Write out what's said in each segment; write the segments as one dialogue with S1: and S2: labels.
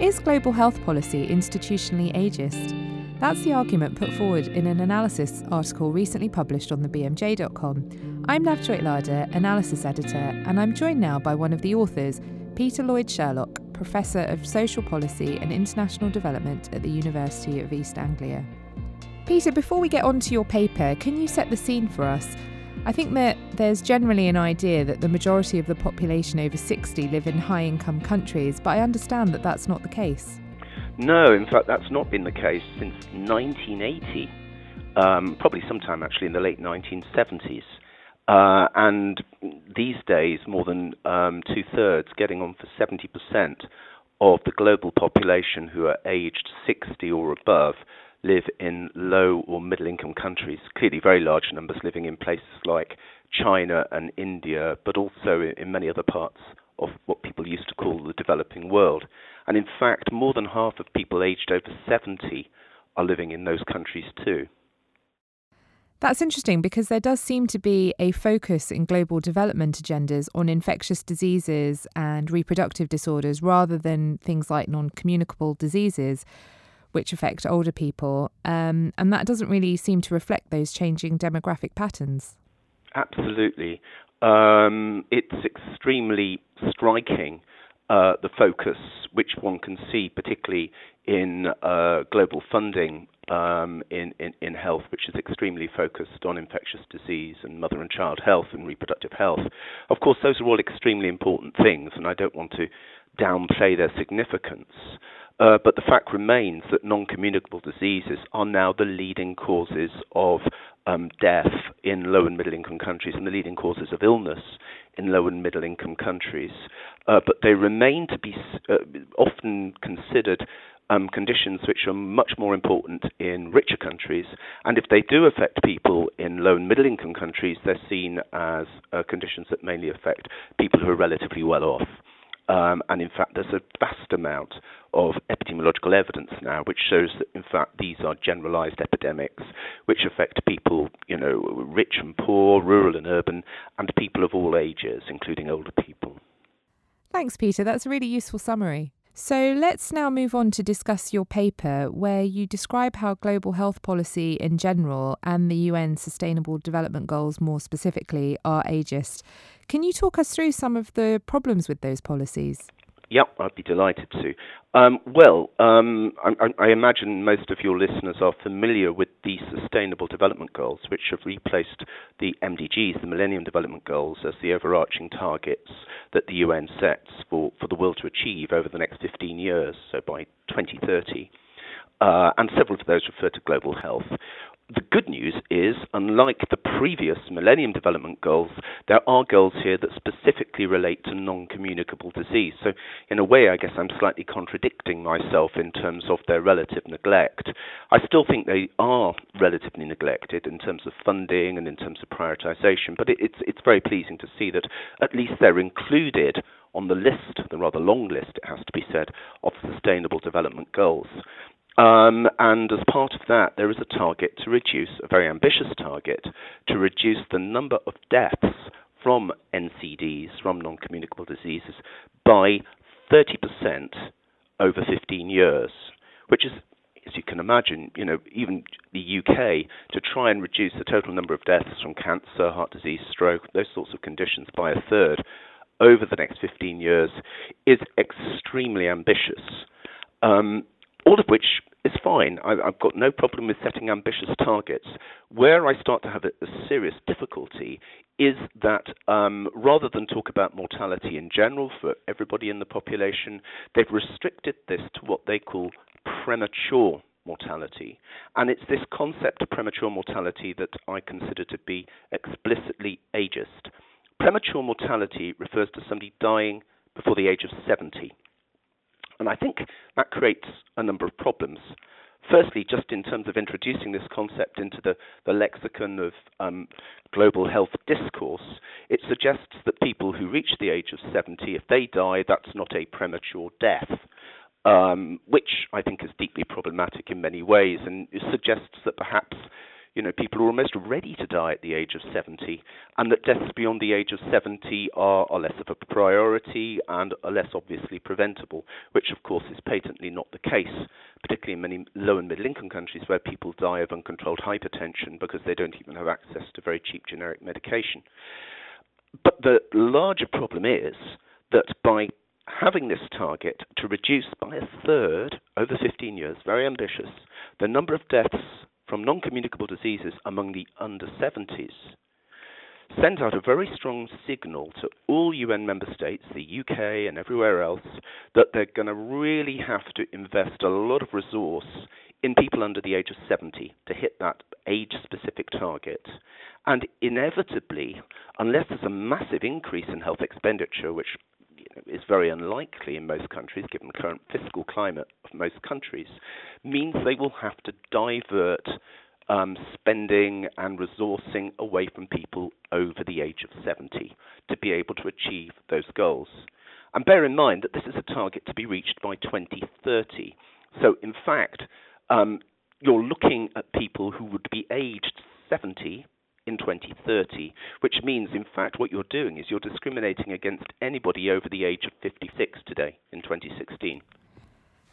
S1: Is global health policy institutionally ageist? That's the argument put forward in an analysis article recently published on the BMJ.com. I'm Navjoyt Ladher, analysis editor, and I'm joined now by one of the authors, Peter Lloyd Sherlock, Professor of Social Policy and International Development at the University of East Anglia. Peter, before we get on to your paper, can you set the scene for us? I think that there's generally an idea that the majority of the population over 60 live in high income countries, but I understand that that's not the case.
S2: No, in fact, that's not been the case since 1980, um, probably sometime actually in the late 1970s. Uh, and these days, more than um, two thirds, getting on for 70% of the global population who are aged 60 or above live in low or middle income countries, clearly very large numbers living in places like China and India, but also in many other parts of what people used to call the developing world. And in fact, more than half of people aged over 70 are living in those countries too.
S1: That's interesting because there does seem to be a focus in global development agendas on infectious diseases and reproductive disorders rather than things like non communicable diseases which affect older people. Um, and that doesn't really seem to reflect those changing demographic patterns.
S2: Absolutely. Um, it's extremely striking. Uh, the focus, which one can see particularly in uh, global funding um, in, in, in, health, which is extremely focused on infectious disease and mother and child health and reproductive health. Of course, those are all extremely important things, and I don't want to downplay their significance. Uh, but the fact remains that non communicable diseases are now the leading causes of um, death in low and middle income countries and the leading causes of illness in low and middle income countries. Uh, but they remain to be uh, often considered um, conditions which are much more important in richer countries. And if they do affect people in low and middle income countries, they're seen as uh, conditions that mainly affect people who are relatively well off. Um, and in fact, there's a vast amount of epidemiological evidence now which shows that, in fact, these are generalized epidemics which affect people, you know, rich and poor, rural and urban, and people of all ages, including older people.
S1: Thanks, Peter. That's a really useful summary. So let's now move on to discuss your paper, where you describe how global health policy in general and the UN Sustainable Development Goals more specifically are ageist. Can you talk us through some of the problems with those policies?
S2: Yep, I'd be delighted to. Um, well, um, I, I, imagine most of your listeners are familiar with the Sustainable Development Goals, which have replaced the MDGs, the Millennium Development Goals, as the overarching targets that the UN sets for, for the world to achieve over the next 15 years, so by 2030. Uh, and several of those refer to global health the good news is, unlike the previous Millennium Development Goals, there are goals here that specifically relate to non communicable disease. So, in a way, I guess I'm slightly contradicting myself in terms of their relative neglect. I still think they are relatively neglected in terms of funding and in terms of prioritization, but it, it's, it's very pleasing to see that at least they're included on the list, the rather long list, it has to be said, of sustainable development goals. Um, and as part of that, there is a target to reduce, a very ambitious target, to reduce the number of deaths from NCDs, from non communicable diseases, by 30% over 15 years, which is, as you can imagine, you know, even the UK, to try and reduce the total number of deaths from cancer, heart disease, stroke, those sorts of conditions by a third over the next 15 years is extremely ambitious. Um, all of which is fine. I, have got no problem with setting ambitious targets. Where I start to have a, a serious difficulty is that um, rather than talk about mortality in general for everybody in the population, they've restricted this to what they call premature mortality. And it's this concept of premature mortality that I consider to be explicitly ageist. Premature mortality refers to somebody dying before the age of 70. And I think that creates a number of problems. Firstly, just in terms of introducing this concept into the, the lexicon of um, global health discourse, it suggests that people who reach the age of 70, if they die, that's not a premature death. Um, which I think is deeply problematic in many ways, and suggests that perhaps you know, people are almost ready to die at the age of 70, and that deaths beyond the age of 70 are, are less of a priority and are less obviously preventable, which of course is patently not the case, particularly in many low and middle income countries where people die of uncontrolled hypertension because they don't even have access to very cheap generic medication. But the larger problem is that by having this target to reduce by a third over 15 years, very ambitious, the number of deaths from non communicable diseases among the under 70s sends out a very strong signal to all UN member states, the UK and everywhere else, that they're going to really have to invest a lot of resource in people under the age of 70 to hit that age specific target. And inevitably, unless there's a massive increase in health expenditure, which is very unlikely in most countries, given the current fiscal climate of most countries, means they will have to divert um, spending and resourcing away from people over the age of 70 to be able to achieve those goals. And bear in mind that this is a target to be reached by 2030. So, in fact, um, you're looking at people who would be aged 70 in 2030, which means, in fact, what you're doing is you're discriminating against anybody over the age of 56 today in 2016.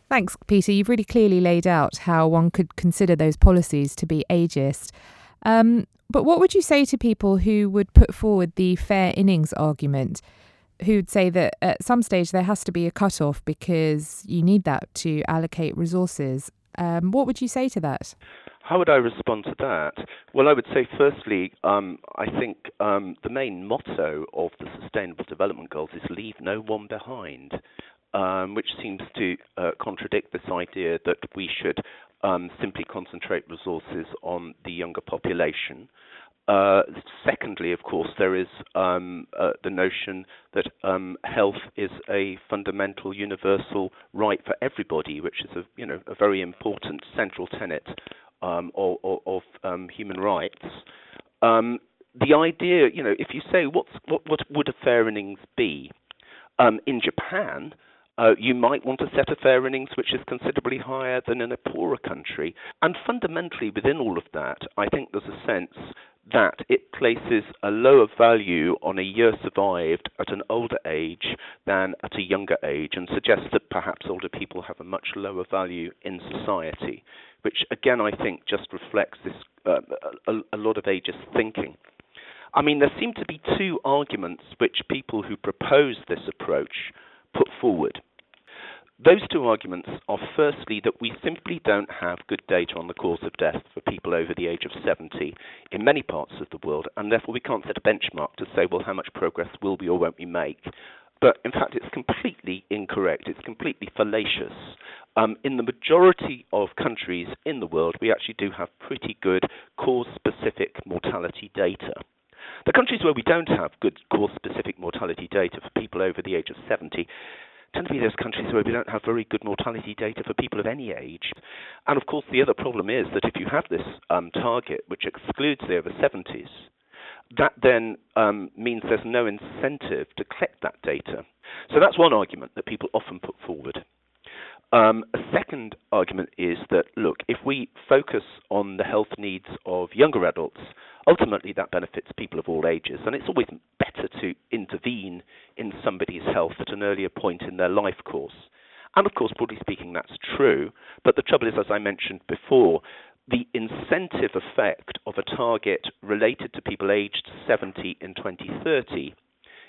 S1: Thanks, Peter. You've really clearly laid out how one could consider those policies to be ageist. Um, but what would you say to people who would put forward the fair innings argument, who'd say that at some stage there has to be a cut-off because you need that to allocate resources? Um, what would you say to that?
S2: How would I respond to that? Well, I would say, firstly, um, I think um, the main motto of the Sustainable Development Goals is leave no one behind, um, which seems to uh, contradict this idea that we should um, simply concentrate resources on the younger population. Uh, secondly, of course, there is um, uh, the notion that um, health is a fundamental, universal right for everybody, which is a you know a very important central tenet um, of, of um, human rights. Um, the idea, you know, if you say what's, what, what would a fair innings be um, in Japan, uh, you might want to set a fair innings which is considerably higher than in a poorer country. And fundamentally, within all of that, I think there's a sense that it places a lower value on a year survived at an older age than at a younger age, and suggests that perhaps older people have a much lower value in society which again I think just reflects this uh, a, a lot of ageist thinking. I mean, there seem to be two arguments which people who propose this approach put forward. Those two arguments are firstly that we simply don't have good data on the cause of death for people over the age of 70 in many parts of the world, and therefore we can't set a benchmark to say, well, how much progress will we or won't we make. But in fact, it's completely incorrect. It's completely fallacious. Um, in the majority of countries in the world, we actually do have pretty good cause specific mortality data. The countries where we don't have good cause specific mortality data for people over the age of 70 tend to be those countries where we don't have very good mortality data for people of any age. And of course, the other problem is that if you have this um, target which excludes the over 70s, that then um, means there's no incentive to collect that data. So that's one argument that people often put forward. Um, a second argument is that, look, if we focus on the health needs of younger adults, ultimately that benefits people of all ages. And it's always better to intervene in somebody's health at an earlier point in their life course. And of course, broadly speaking, that's true. But the trouble is, as I mentioned before, the incentive effect of a target related to people aged 70 in 2030,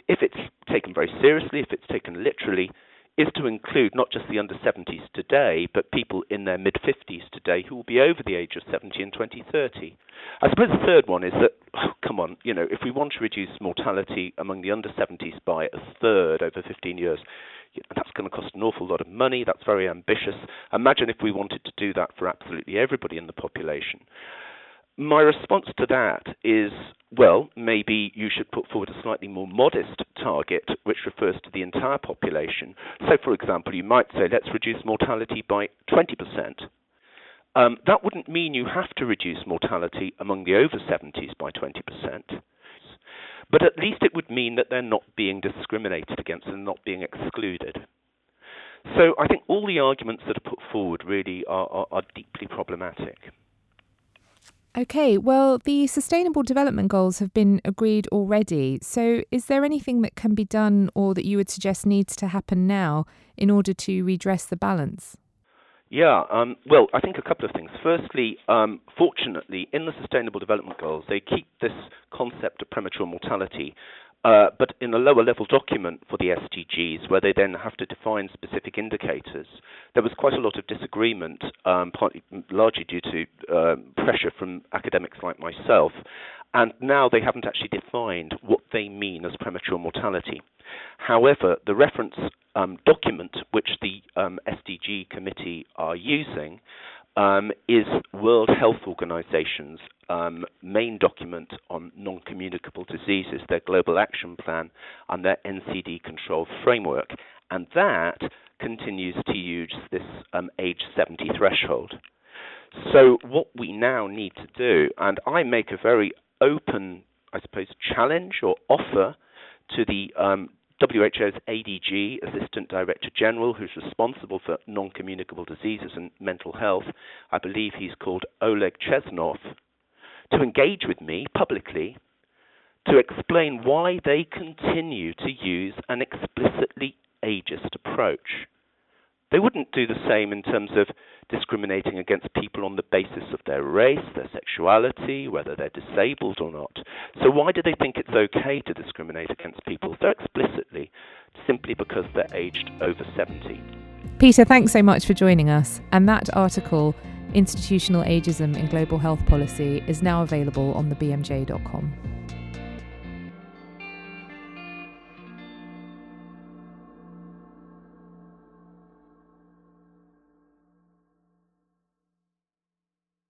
S2: if it's taken very seriously, if it's taken literally, is to include not just the under 70s today, but people in their mid 50s today who will be over the age of 70 in 2030. I suppose the third one is that, oh, come on, you know, if we want to reduce mortality among the under 70s by a third over 15 years, that's going to cost an awful lot of money. That's very ambitious. Imagine if we wanted to do that for absolutely everybody in the population. My response to that is well, maybe you should put forward a slightly more modest target which refers to the entire population. So, for example, you might say, let's reduce mortality by 20%. Um, that wouldn't mean you have to reduce mortality among the over 70s by 20%. But at least it would mean that they're not being discriminated against and not being excluded. So I think all the arguments that are put forward really are, are, are deeply problematic.
S1: Okay, well, the Sustainable Development Goals have been agreed already. So, is there anything that can be done or that you would suggest needs to happen now in order to redress the balance?
S2: Yeah, um, well, I think a couple of things. Firstly, um, fortunately, in the Sustainable Development Goals, they keep this concept of premature mortality uh, but in a lower level document for the SDGs, where they then have to define specific indicators, there was quite a lot of disagreement, um, partly, largely due to uh, pressure from academics like myself. And now they haven't actually defined what they mean as premature mortality. However, the reference um, document which the um, SDG committee are using um, is World Health Organization's um, main document on non communicable diseases, their global action plan, and their NCD control framework. And that continues to use this um, age 70 threshold. So, what we now need to do, and I make a very open, I suppose, challenge or offer to the um, WHO's ADG, Assistant Director General, who's responsible for non communicable diseases and mental health, I believe he's called Oleg Chestnov, to engage with me publicly to explain why they continue to use an explicitly ageist approach. They wouldn't do the same in terms of discriminating against people on the basis of their race, their sexuality, whether they're disabled or not. So why do they think it's okay to discriminate against people so explicitly simply because they're aged over 70?
S1: Peter, thanks so much for joining us. And that article, Institutional Ageism in Global Health Policy, is now available on the BMJ.com.